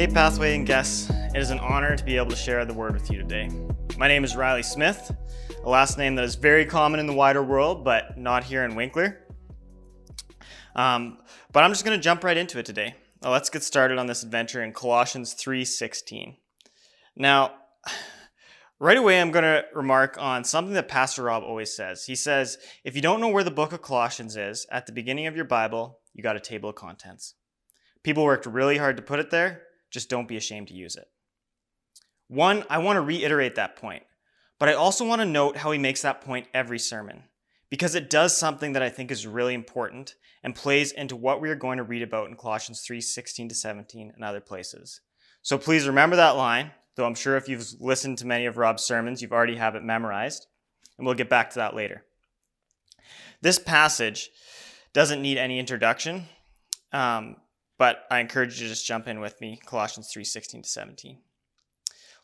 Hey, Pathway and guests. It is an honor to be able to share the word with you today. My name is Riley Smith, a last name that is very common in the wider world, but not here in Winkler. Um, but I'm just going to jump right into it today. Let's get started on this adventure in Colossians 3:16. Now, right away, I'm going to remark on something that Pastor Rob always says. He says, if you don't know where the book of Colossians is, at the beginning of your Bible, you got a table of contents. People worked really hard to put it there, just don't be ashamed to use it. One, I want to reiterate that point, but I also want to note how he makes that point every sermon, because it does something that I think is really important and plays into what we are going to read about in Colossians 3 16 to 17 and other places. So please remember that line, though I'm sure if you've listened to many of Rob's sermons, you've already have it memorized, and we'll get back to that later. This passage doesn't need any introduction. Um, but I encourage you to just jump in with me, Colossians 3 16 to 17.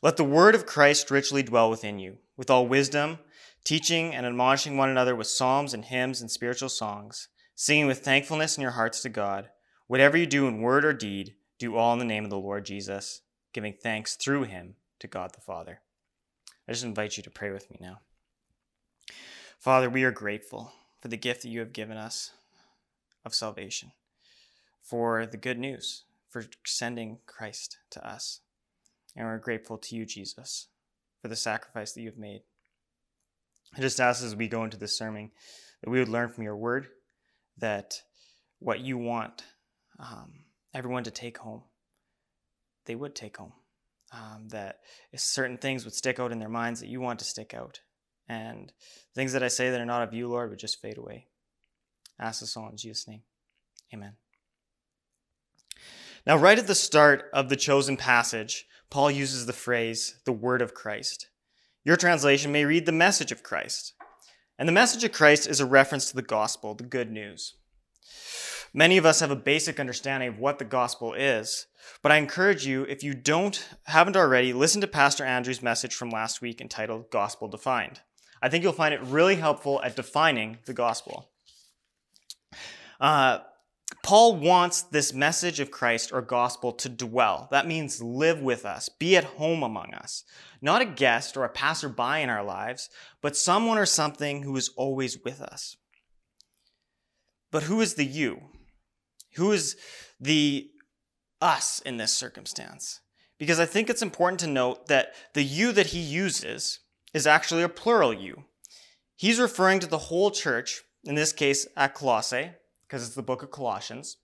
Let the word of Christ richly dwell within you, with all wisdom, teaching and admonishing one another with psalms and hymns and spiritual songs, singing with thankfulness in your hearts to God. Whatever you do in word or deed, do all in the name of the Lord Jesus, giving thanks through him to God the Father. I just invite you to pray with me now. Father, we are grateful for the gift that you have given us of salvation for the good news, for sending Christ to us. And we're grateful to you, Jesus, for the sacrifice that you've made. I just ask as we go into this sermon that we would learn from your word that what you want um, everyone to take home, they would take home. Um, that certain things would stick out in their minds that you want to stick out. And things that I say that are not of you, Lord, would just fade away. Ask this all in Jesus' name. Amen. Now, right at the start of the chosen passage, Paul uses the phrase, the word of Christ. Your translation may read the message of Christ. And the message of Christ is a reference to the gospel, the good news. Many of us have a basic understanding of what the gospel is, but I encourage you, if you don't, haven't already, listen to Pastor Andrew's message from last week entitled Gospel Defined. I think you'll find it really helpful at defining the gospel. Uh, Paul wants this message of Christ or gospel to dwell. That means live with us, be at home among us. Not a guest or a passerby in our lives, but someone or something who is always with us. But who is the you? Who is the us in this circumstance? Because I think it's important to note that the you that he uses is actually a plural you. He's referring to the whole church, in this case at Colossae, because it's the book of Colossians.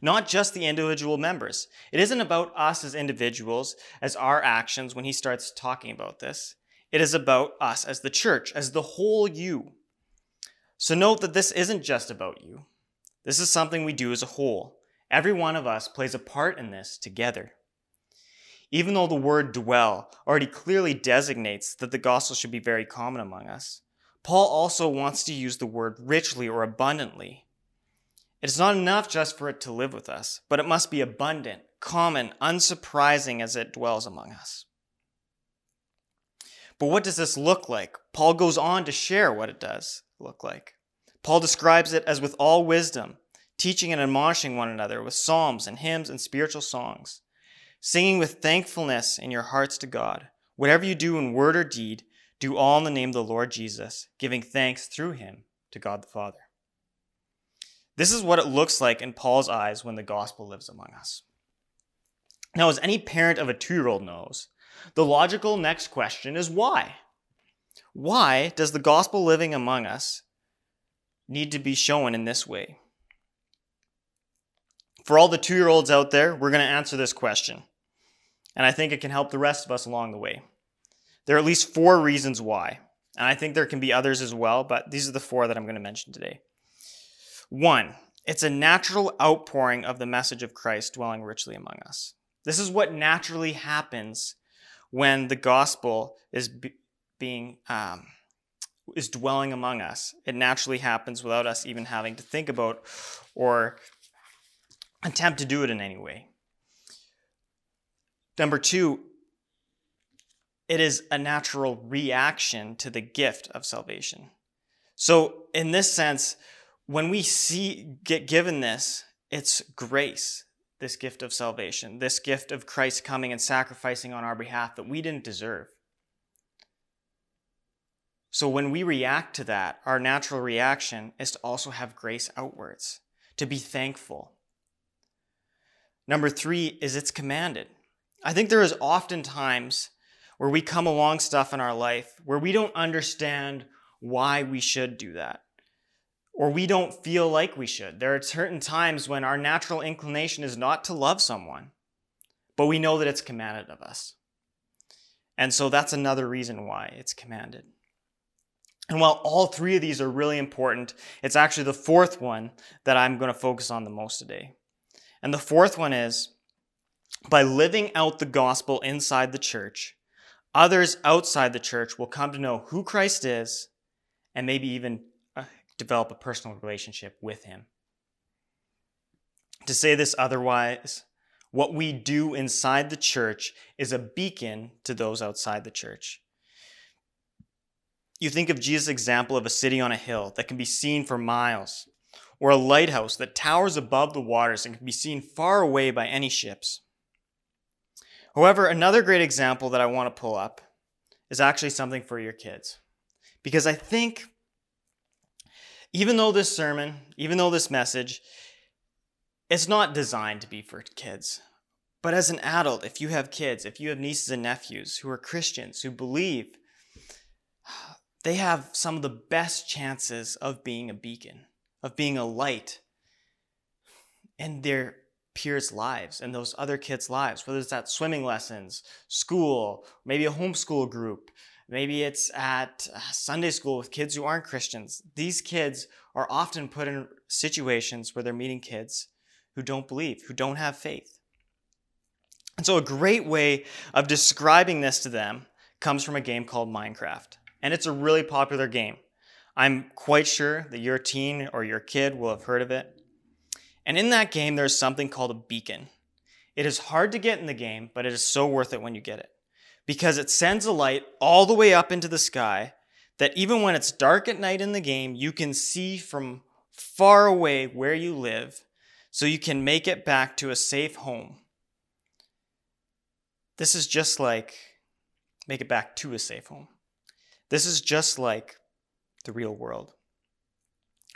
Not just the individual members. It isn't about us as individuals, as our actions when he starts talking about this. It is about us as the church, as the whole you. So note that this isn't just about you. This is something we do as a whole. Every one of us plays a part in this together. Even though the word dwell already clearly designates that the gospel should be very common among us, Paul also wants to use the word richly or abundantly. It is not enough just for it to live with us, but it must be abundant, common, unsurprising as it dwells among us. But what does this look like? Paul goes on to share what it does look like. Paul describes it as with all wisdom, teaching and admonishing one another with psalms and hymns and spiritual songs, singing with thankfulness in your hearts to God. Whatever you do in word or deed, do all in the name of the Lord Jesus, giving thanks through him to God the Father. This is what it looks like in Paul's eyes when the gospel lives among us. Now, as any parent of a two year old knows, the logical next question is why? Why does the gospel living among us need to be shown in this way? For all the two year olds out there, we're going to answer this question. And I think it can help the rest of us along the way. There are at least four reasons why. And I think there can be others as well, but these are the four that I'm going to mention today. One, it's a natural outpouring of the message of Christ dwelling richly among us. This is what naturally happens when the gospel is be, being um, is dwelling among us. It naturally happens without us even having to think about or attempt to do it in any way. Number two, it is a natural reaction to the gift of salvation. So, in this sense, when we see get given this, it's grace this gift of salvation, this gift of Christ coming and sacrificing on our behalf that we didn't deserve. So when we react to that, our natural reaction is to also have grace outwards, to be thankful. Number three is it's commanded. I think there is often times where we come along stuff in our life where we don't understand why we should do that or we don't feel like we should. There are certain times when our natural inclination is not to love someone, but we know that it's commanded of us. And so that's another reason why it's commanded. And while all three of these are really important, it's actually the fourth one that I'm going to focus on the most today. And the fourth one is by living out the gospel inside the church, others outside the church will come to know who Christ is and maybe even uh, develop a personal relationship with Him. To say this otherwise, what we do inside the church is a beacon to those outside the church. You think of Jesus' example of a city on a hill that can be seen for miles, or a lighthouse that towers above the waters and can be seen far away by any ships. However, another great example that I want to pull up is actually something for your kids. Because I think even though this sermon, even though this message, it's not designed to be for kids. But as an adult, if you have kids, if you have nieces and nephews who are Christians, who believe, they have some of the best chances of being a beacon, of being a light in their peers' lives and those other kids' lives, whether it's at swimming lessons, school, maybe a homeschool group, Maybe it's at uh, Sunday school with kids who aren't Christians. These kids are often put in situations where they're meeting kids who don't believe, who don't have faith. And so, a great way of describing this to them comes from a game called Minecraft. And it's a really popular game. I'm quite sure that your teen or your kid will have heard of it. And in that game, there's something called a beacon. It is hard to get in the game, but it is so worth it when you get it because it sends a light all the way up into the sky that even when it's dark at night in the game, you can see from far away where you live so you can make it back to a safe home. This is just like make it back to a safe home. This is just like the real world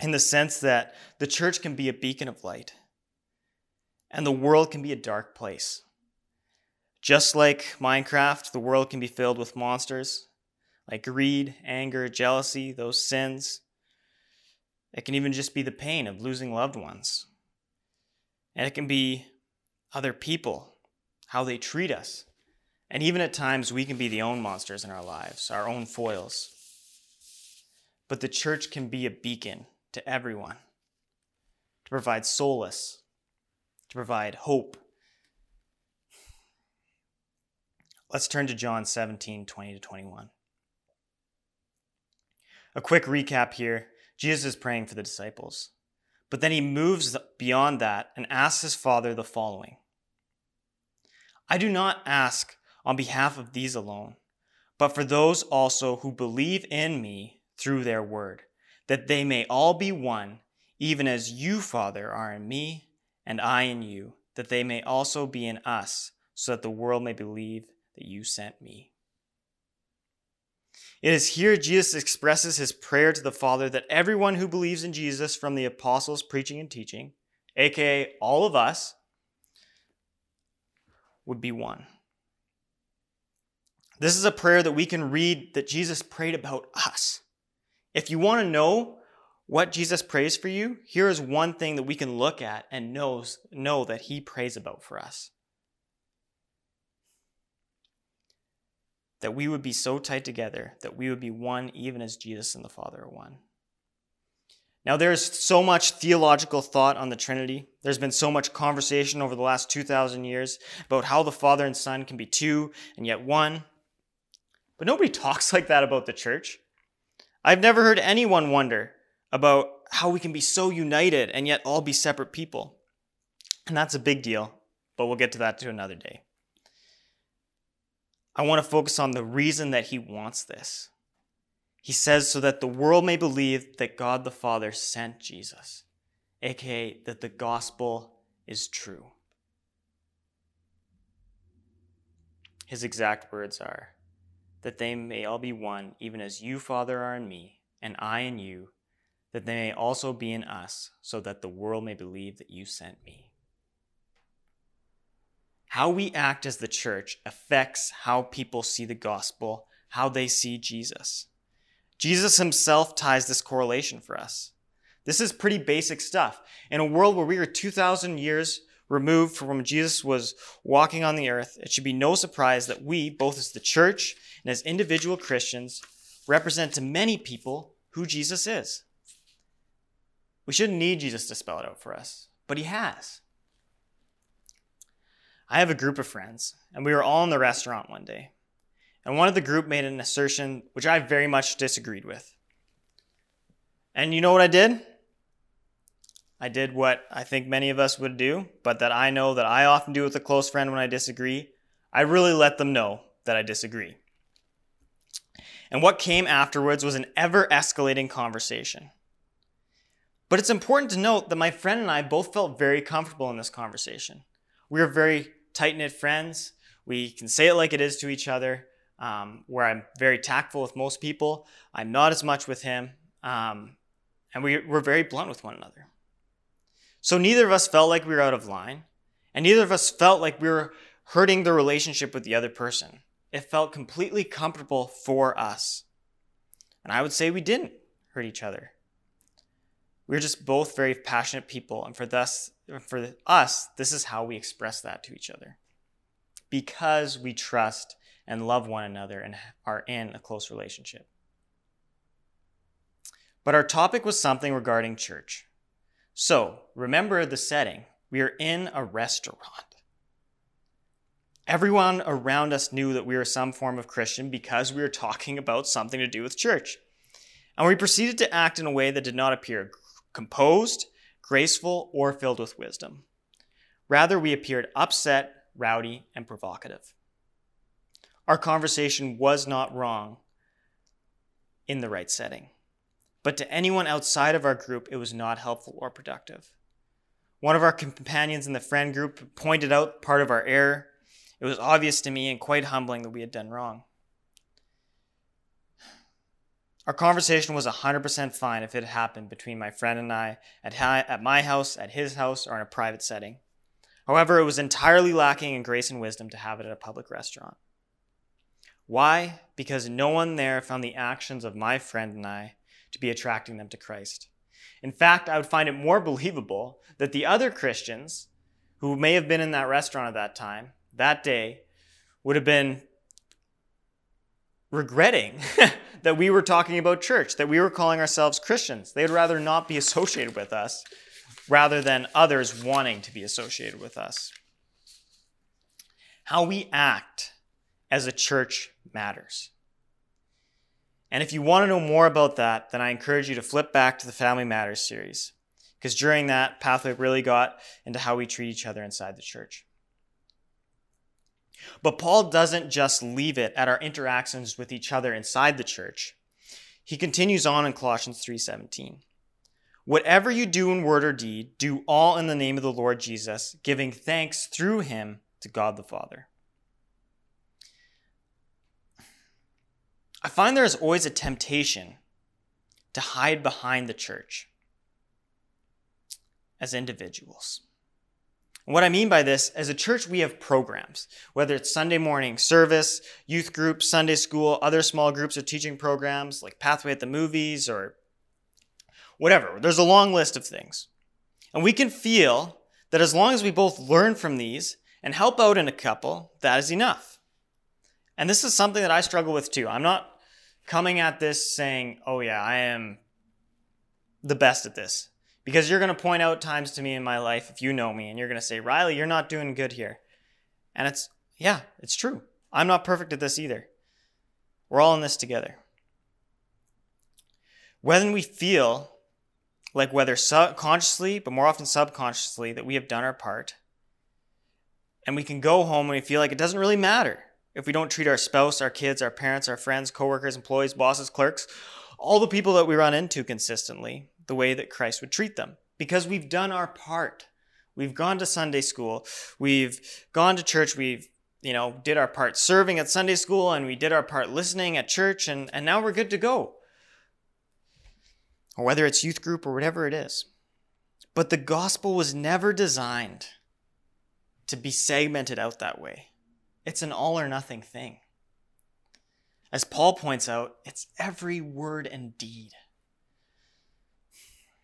in the sense that the church can be a beacon of light and the world can be a dark place. Just like Minecraft, the world can be filled with monsters like greed, anger, jealousy, those sins. It can even just be the pain of losing loved ones. And it can be other people, how they treat us. And even at times, we can be the own monsters in our lives, our own foils. But the church can be a beacon to everyone to provide solace, to provide hope, Let's turn to John 17, 20 to 21. A quick recap here. Jesus is praying for the disciples, but then he moves beyond that and asks his Father the following. I do not ask on behalf of these alone, but for those also who believe in me through their word, that they may all be one, even as you, Father, are in me and I in you, that they may also be in us, so that the world may believe that you sent me. It is here Jesus expresses his prayer to the Father that everyone who believes in Jesus from the apostles' preaching and teaching, aka all of us, would be one. This is a prayer that we can read that Jesus prayed about us. If you want to know what Jesus prays for you, here is one thing that we can look at and knows, know that he prays about for us. that we would be so tight together that we would be one even as Jesus and the Father are one. Now, there's so much theological thought on the Trinity. There's been so much conversation over the last 2,000 years about how the Father and Son can be two and yet one. But nobody talks like that about the church. I've never heard anyone wonder about how we can be so united and yet all be separate people. And that's a big deal, but we'll get to that to another day. I want to focus on the reason that he wants this. He says, so that the world may believe that God the Father sent Jesus, aka that the gospel is true. His exact words are that they may all be one, even as you, Father, are in me, and I in you, that they may also be in us, so that the world may believe that you sent me. How we act as the church affects how people see the gospel, how they see Jesus. Jesus himself ties this correlation for us. This is pretty basic stuff. In a world where we are 2,000 years removed from when Jesus was walking on the earth, it should be no surprise that we, both as the church and as individual Christians, represent to many people who Jesus is. We shouldn't need Jesus to spell it out for us, but he has. I have a group of friends, and we were all in the restaurant one day. And one of the group made an assertion which I very much disagreed with. And you know what I did? I did what I think many of us would do, but that I know that I often do with a close friend when I disagree. I really let them know that I disagree. And what came afterwards was an ever escalating conversation. But it's important to note that my friend and I both felt very comfortable in this conversation. We are very tight knit friends. We can say it like it is to each other, um, where I'm very tactful with most people. I'm not as much with him. Um, and we, we're very blunt with one another. So neither of us felt like we were out of line, and neither of us felt like we were hurting the relationship with the other person. It felt completely comfortable for us. And I would say we didn't hurt each other. We are just both very passionate people, and for thus for us, this is how we express that to each other. Because we trust and love one another and are in a close relationship. But our topic was something regarding church. So, remember the setting. We are in a restaurant. Everyone around us knew that we were some form of Christian because we were talking about something to do with church. And we proceeded to act in a way that did not appear composed, graceful, or filled with wisdom. Rather, we appeared upset, rowdy, and provocative. Our conversation was not wrong in the right setting. But to anyone outside of our group, it was not helpful or productive. One of our companions in the friend group pointed out part of our error. It was obvious to me and quite humbling that we had done wrong. Our conversation was 100% fine if it had happened between my friend and I at, at my house, at his house, or in a private setting. However, it was entirely lacking in grace and wisdom to have it at a public restaurant. Why? Because no one there found the actions of my friend and I to be attracting them to Christ. In fact, I would find it more believable that the other Christians who may have been in that restaurant at that time, that day, would have been regretting that we were talking about church, that we were calling ourselves Christians. They'd rather not be associated with us rather than others wanting to be associated with us. How we act as a church matters. And if you want to know more about that, then I encourage you to flip back to the Family Matters series, because during that, Pathway really got into how we treat each other inside the church. But Paul doesn't just leave it at our interactions with each other inside the church. He continues on in Colossians 3:17. Whatever you do in word or deed, do all in the name of the Lord Jesus, giving thanks through him to God the Father. I find there is always a temptation to hide behind the church as individuals. What I mean by this, as a church, we have programs, whether it's Sunday morning service, youth group, Sunday school, other small groups or teaching programs like Pathway at the Movies or whatever. There's a long list of things. And we can feel that as long as we both learn from these and help out in a couple, that is enough. And this is something that I struggle with too. I'm not coming at this saying, oh yeah, I am the best at this. Because you're going to point out times to me in my life, if you know me, and you're going to say, Riley, you're not doing good here. And it's, yeah, it's true. I'm not perfect at this either. We're all in this together. When we feel like, whether consciously, but more often subconsciously, that we have done our part, and we can go home and we feel like it doesn't really matter if we don't treat our spouse, our kids, our parents, our friends, coworkers, employees, bosses, clerks, all the people that we run into consistently the way that Christ would treat them because we've done our part. We've gone to Sunday school. We've gone to church. We've you know, did our part serving at Sunday school and we did our part listening at church and, and now we're good to go. Or whether it's youth group or whatever it is. But the gospel was never designed to be segmented out that way. It's an all or nothing thing. As Paul points out, it's every word and deed.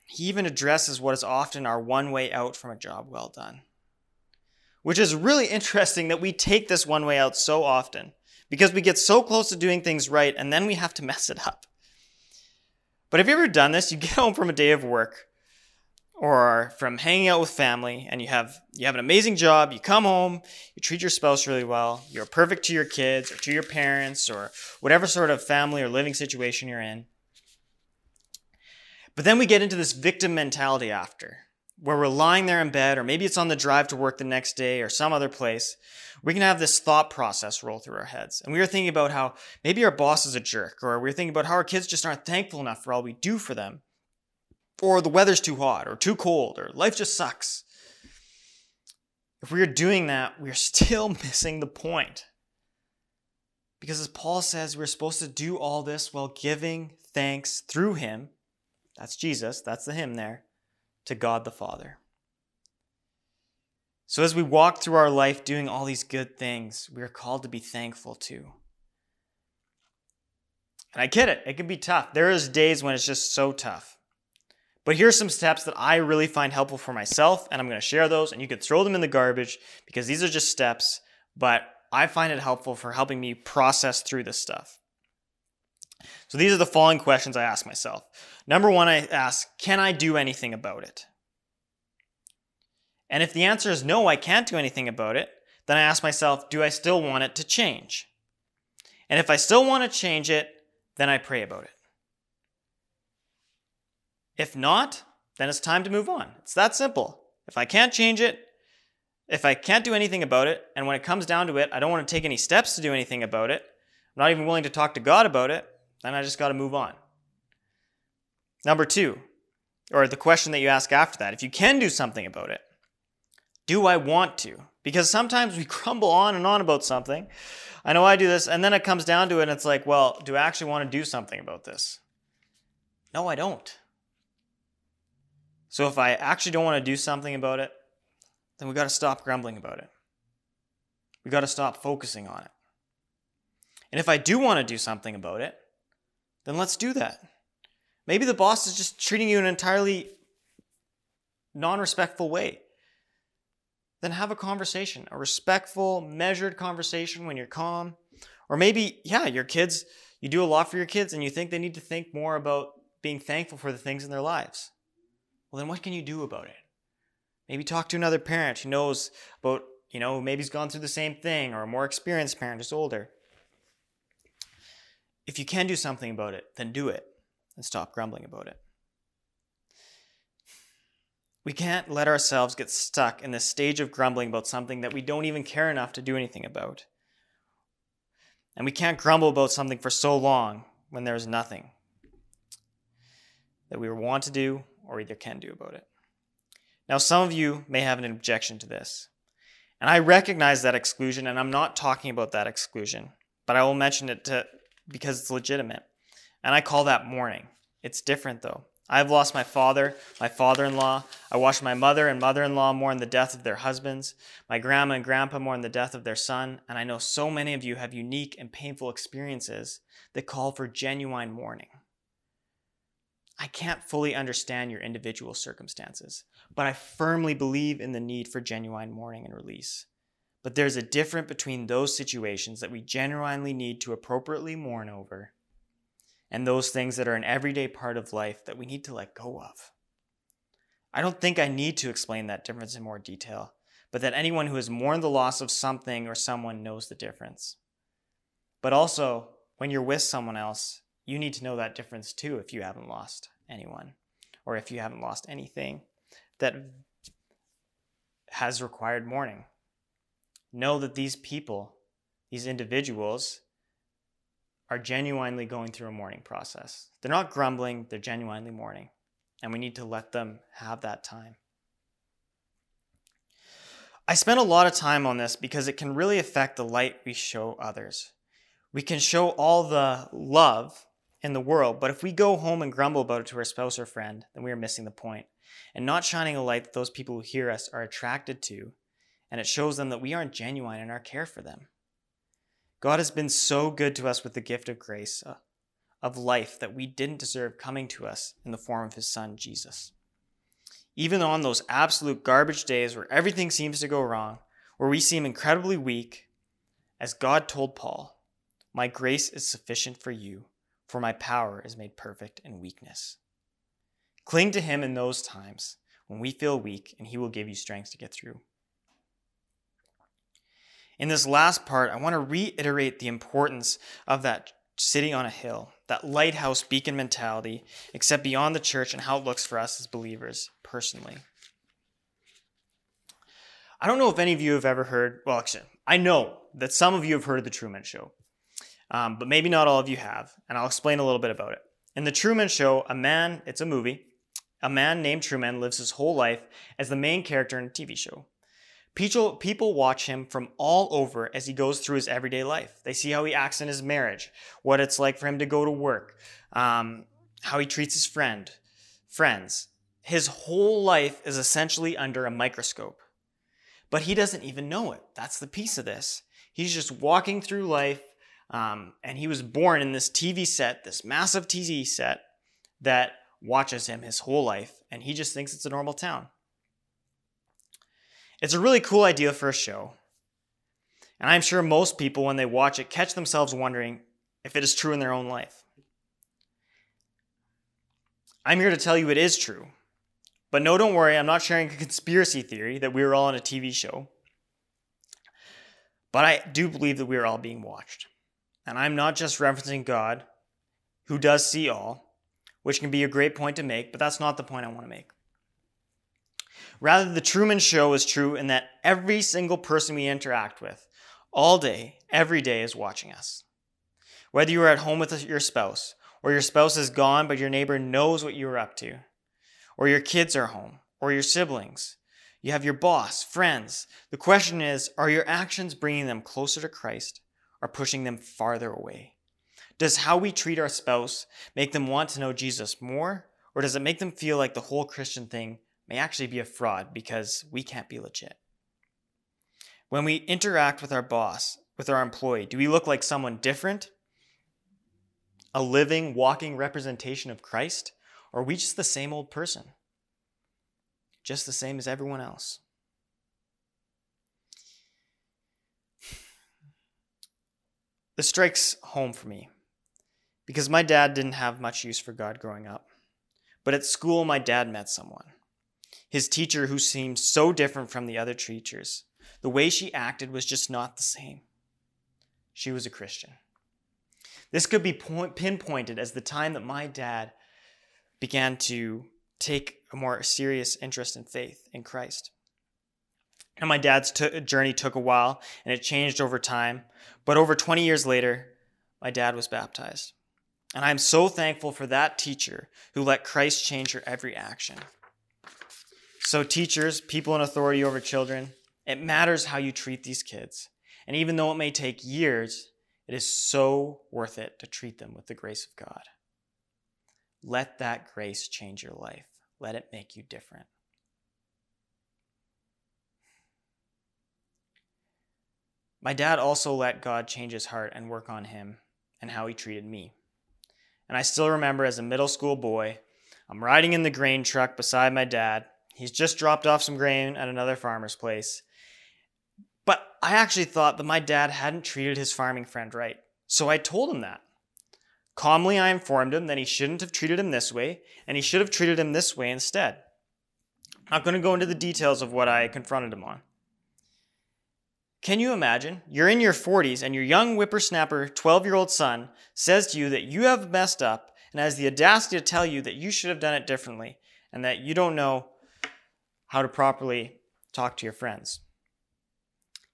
He even addresses what is often our one way out from a job well done which is really interesting that we take this one way out so often because we get so close to doing things right and then we have to mess it up. But have you ever done this? You get home from a day of work or from hanging out with family and you have you have an amazing job, you come home, you treat your spouse really well, you're perfect to your kids or to your parents or whatever sort of family or living situation you're in. But then we get into this victim mentality after where we're lying there in bed, or maybe it's on the drive to work the next day or some other place, we can have this thought process roll through our heads. And we are thinking about how maybe our boss is a jerk, or we're thinking about how our kids just aren't thankful enough for all we do for them, or the weather's too hot, or too cold, or life just sucks. If we are doing that, we are still missing the point. Because as Paul says, we're supposed to do all this while giving thanks through him. That's Jesus, that's the him there to God the Father. So, as we walk through our life doing all these good things, we are called to be thankful too. And I get it, it can be tough. There is days when it's just so tough. But here's some steps that I really find helpful for myself, and I'm going to share those, and you could throw them in the garbage because these are just steps, but I find it helpful for helping me process through this stuff. So these are the following questions I ask myself. Number one, I ask, can I do anything about it? And if the answer is no, I can't do anything about it, then I ask myself, do I still want it to change? And if I still want to change it, then I pray about it. If not, then it's time to move on. It's that simple. If I can't change it, if I can't do anything about it, and when it comes down to it, I don't want to take any steps to do anything about it, I'm not even willing to talk to God about it, then I just got to move on. Number two, or the question that you ask after that, if you can do something about it, do I want to? Because sometimes we crumble on and on about something. I know I do this, and then it comes down to it, and it's like, well, do I actually want to do something about this? No, I don't. So if I actually don't want to do something about it, then we got to stop grumbling about it. We got to stop focusing on it. And if I do want to do something about it, then let's do that. Maybe the boss is just treating you in an entirely non respectful way. Then have a conversation, a respectful, measured conversation when you're calm. Or maybe, yeah, your kids, you do a lot for your kids and you think they need to think more about being thankful for the things in their lives. Well, then what can you do about it? Maybe talk to another parent who knows about, you know, maybe he's gone through the same thing or a more experienced parent who's older. If you can do something about it, then do it and stop grumbling about it. We can't let ourselves get stuck in this stage of grumbling about something that we don't even care enough to do anything about. And we can't grumble about something for so long when there's nothing that we want to do or either can do about it. Now, some of you may have an objection to this. And I recognize that exclusion, and I'm not talking about that exclusion, but I will mention it to, because it's legitimate. And I call that mourning. It's different though. I've lost my father, my father in law. I watched my mother and mother in law mourn the death of their husbands, my grandma and grandpa mourn the death of their son. And I know so many of you have unique and painful experiences that call for genuine mourning. I can't fully understand your individual circumstances, but I firmly believe in the need for genuine mourning and release. But there's a difference between those situations that we genuinely need to appropriately mourn over and those things that are an everyday part of life that we need to let go of. I don't think I need to explain that difference in more detail, but that anyone who has mourned the loss of something or someone knows the difference. But also, when you're with someone else, you need to know that difference too if you haven't lost anyone or if you haven't lost anything that has required mourning. Know that these people, these individuals, are genuinely going through a mourning process. They're not grumbling, they're genuinely mourning. And we need to let them have that time. I spend a lot of time on this because it can really affect the light we show others. We can show all the love in the world, but if we go home and grumble about it to our spouse or friend, then we are missing the point and not shining a light that those people who hear us are attracted to, and it shows them that we aren't genuine in our care for them. God has been so good to us with the gift of grace, uh, of life that we didn't deserve coming to us in the form of his son, Jesus. Even on those absolute garbage days where everything seems to go wrong, where we seem incredibly weak, as God told Paul, My grace is sufficient for you, for my power is made perfect in weakness. Cling to him in those times when we feel weak, and he will give you strength to get through. In this last part, I want to reiterate the importance of that city on a hill, that lighthouse beacon mentality, except beyond the church and how it looks for us as believers personally. I don't know if any of you have ever heard, well, actually, I know that some of you have heard of The Truman Show, um, but maybe not all of you have, and I'll explain a little bit about it. In The Truman Show, a man, it's a movie, a man named Truman lives his whole life as the main character in a TV show. People, people watch him from all over as he goes through his everyday life. They see how he acts in his marriage, what it's like for him to go to work, um, how he treats his friend, friends. His whole life is essentially under a microscope. But he doesn't even know it. That's the piece of this. He's just walking through life, um, and he was born in this TV set, this massive TV set that watches him his whole life, and he just thinks it's a normal town. It's a really cool idea for a show. And I'm sure most people, when they watch it, catch themselves wondering if it is true in their own life. I'm here to tell you it is true. But no, don't worry, I'm not sharing a conspiracy theory that we were all on a TV show. But I do believe that we are all being watched. And I'm not just referencing God, who does see all, which can be a great point to make, but that's not the point I want to make. Rather, the Truman Show is true in that every single person we interact with, all day, every day, is watching us. Whether you are at home with your spouse, or your spouse is gone but your neighbor knows what you are up to, or your kids are home, or your siblings, you have your boss, friends. The question is are your actions bringing them closer to Christ or pushing them farther away? Does how we treat our spouse make them want to know Jesus more, or does it make them feel like the whole Christian thing may actually be a fraud because we can't be legit. When we interact with our boss, with our employee, do we look like someone different? A living, walking representation of Christ? Or are we just the same old person? Just the same as everyone else? This strikes home for me because my dad didn't have much use for God growing up. But at school, my dad met someone his teacher who seemed so different from the other teachers. The way she acted was just not the same. She was a Christian. This could be point, pinpointed as the time that my dad began to take a more serious interest in faith in Christ. And my dad's t- journey took a while and it changed over time. But over 20 years later, my dad was baptized. And I'm so thankful for that teacher who let Christ change her every action. So, teachers, people in authority over children, it matters how you treat these kids. And even though it may take years, it is so worth it to treat them with the grace of God. Let that grace change your life, let it make you different. My dad also let God change his heart and work on him and how he treated me. And I still remember as a middle school boy, I'm riding in the grain truck beside my dad, He's just dropped off some grain at another farmer's place. But I actually thought that my dad hadn't treated his farming friend right. So I told him that. Calmly, I informed him that he shouldn't have treated him this way, and he should have treated him this way instead. I'm not going to go into the details of what I confronted him on. Can you imagine? You're in your 40s, and your young whippersnapper, 12 year old son says to you that you have messed up and has the audacity to tell you that you should have done it differently and that you don't know how to properly talk to your friends.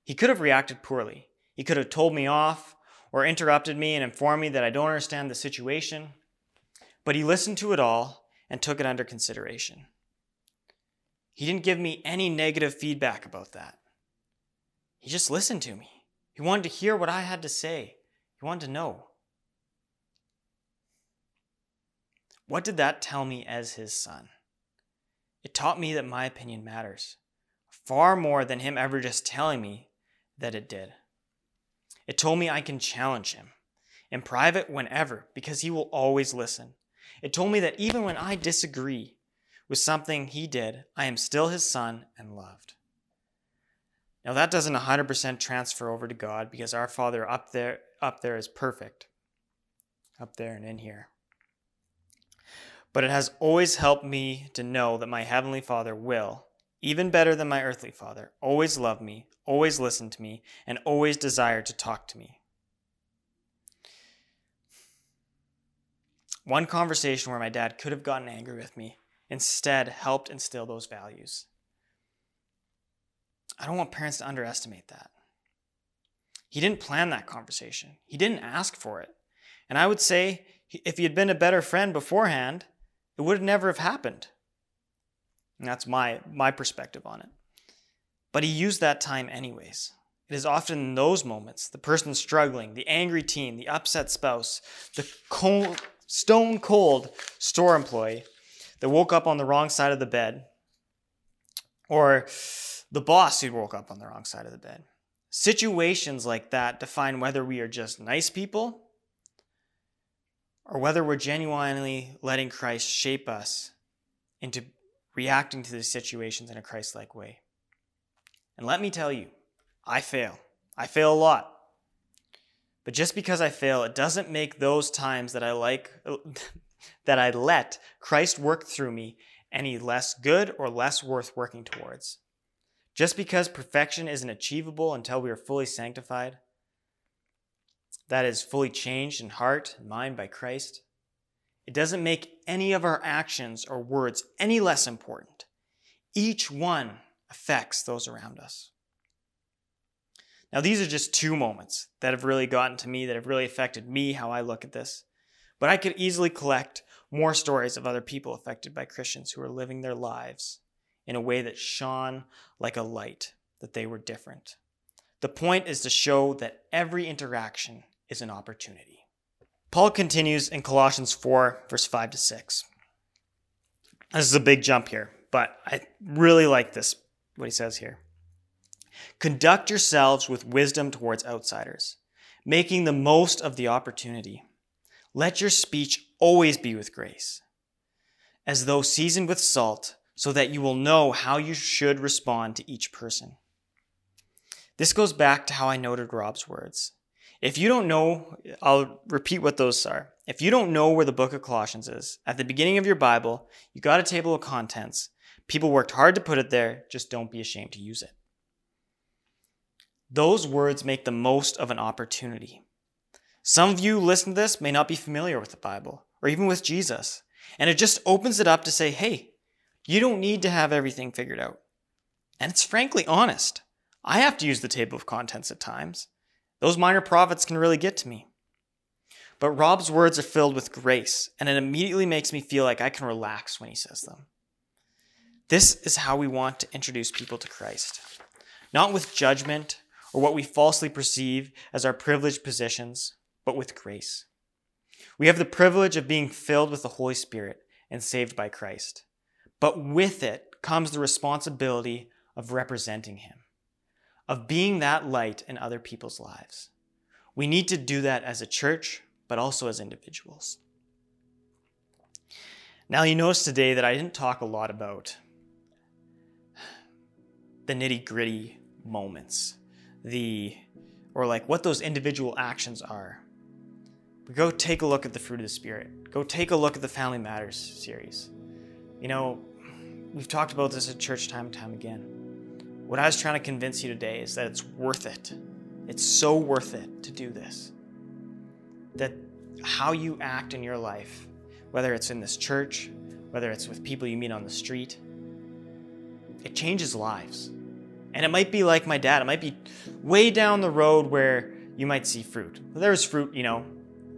He could have reacted poorly. He could have told me off or interrupted me and informed me that I don't understand the situation, but he listened to it all and took it under consideration. He didn't give me any negative feedback about that. He just listened to me. He wanted to hear what I had to say, he wanted to know. What did that tell me as his son? It taught me that my opinion matters, far more than him ever just telling me that it did. It told me I can challenge him in private whenever because he will always listen. It told me that even when I disagree with something he did, I am still his son and loved. Now that doesn't 100% transfer over to God because our Father up there up there is perfect. Up there and in here. But it has always helped me to know that my heavenly Father will, even better than my earthly father, always love me, always listen to me, and always desire to talk to me. One conversation where my dad could have gotten angry with me instead helped instill those values. I don't want parents to underestimate that. He didn't plan that conversation, he didn't ask for it. And I would say if he had been a better friend beforehand, it would never have happened. And that's my, my perspective on it. But he used that time anyways. It is often in those moments, the person struggling, the angry teen, the upset spouse, the cold, stone cold store employee that woke up on the wrong side of the bed, or the boss who woke up on the wrong side of the bed. Situations like that define whether we are just nice people or whether we're genuinely letting Christ shape us into reacting to these situations in a Christ like way. And let me tell you, I fail. I fail a lot. But just because I fail, it doesn't make those times that I like that I let Christ work through me any less good or less worth working towards. Just because perfection isn't achievable until we are fully sanctified, that is fully changed in heart and mind by Christ, it doesn't make any of our actions or words any less important. Each one affects those around us. Now, these are just two moments that have really gotten to me, that have really affected me, how I look at this. But I could easily collect more stories of other people affected by Christians who are living their lives in a way that shone like a light, that they were different. The point is to show that every interaction is an opportunity. Paul continues in Colossians 4, verse 5 to 6. This is a big jump here, but I really like this, what he says here. Conduct yourselves with wisdom towards outsiders, making the most of the opportunity. Let your speech always be with grace, as though seasoned with salt, so that you will know how you should respond to each person. This goes back to how I noted Rob's words. If you don't know, I'll repeat what those are. If you don't know where the book of Colossians is, at the beginning of your Bible, you got a table of contents. People worked hard to put it there, just don't be ashamed to use it. Those words make the most of an opportunity. Some of you listen to this may not be familiar with the Bible or even with Jesus, and it just opens it up to say, hey, you don't need to have everything figured out. And it's frankly honest. I have to use the table of contents at times. Those minor prophets can really get to me. But Rob's words are filled with grace, and it immediately makes me feel like I can relax when he says them. This is how we want to introduce people to Christ. Not with judgment or what we falsely perceive as our privileged positions, but with grace. We have the privilege of being filled with the Holy Spirit and saved by Christ. But with it comes the responsibility of representing Him of being that light in other people's lives. We need to do that as a church, but also as individuals. Now, you notice today that I didn't talk a lot about the nitty gritty moments, the, or like what those individual actions are. But go take a look at the fruit of the Spirit. Go take a look at the Family Matters series. You know, we've talked about this at church time and time again. What I was trying to convince you today is that it's worth it. It's so worth it to do this. That how you act in your life, whether it's in this church, whether it's with people you meet on the street, it changes lives. And it might be like my dad, it might be way down the road where you might see fruit. There was fruit, you know,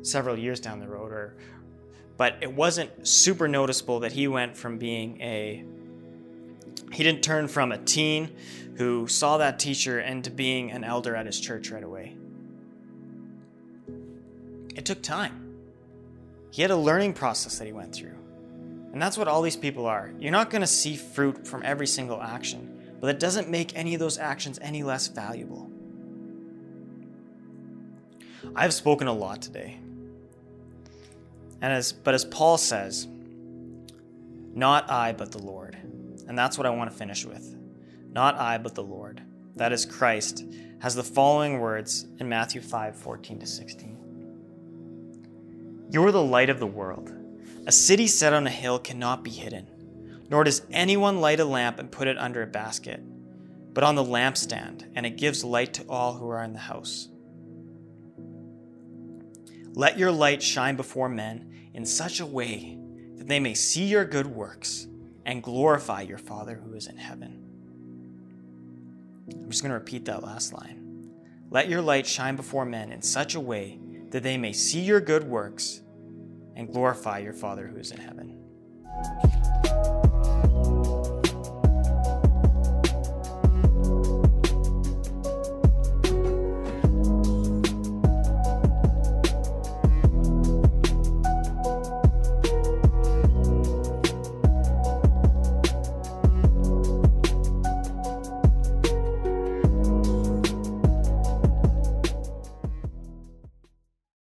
several years down the road, or but it wasn't super noticeable that he went from being a He didn't turn from a teen who saw that teacher into being an elder at his church right away. It took time. He had a learning process that he went through. And that's what all these people are. You're not going to see fruit from every single action, but that doesn't make any of those actions any less valuable. I've spoken a lot today. And as but as Paul says, not I but the Lord. And that's what I want to finish with. Not I but the Lord. That is Christ has the following words in Matthew 5, 14 to 16. You're the light of the world. A city set on a hill cannot be hidden, nor does anyone light a lamp and put it under a basket, but on the lampstand, and it gives light to all who are in the house. Let your light shine before men in such a way that they may see your good works and glorify your Father who is in heaven. I'm just going to repeat that last line. Let your light shine before men in such a way that they may see your good works and glorify your Father who is in heaven.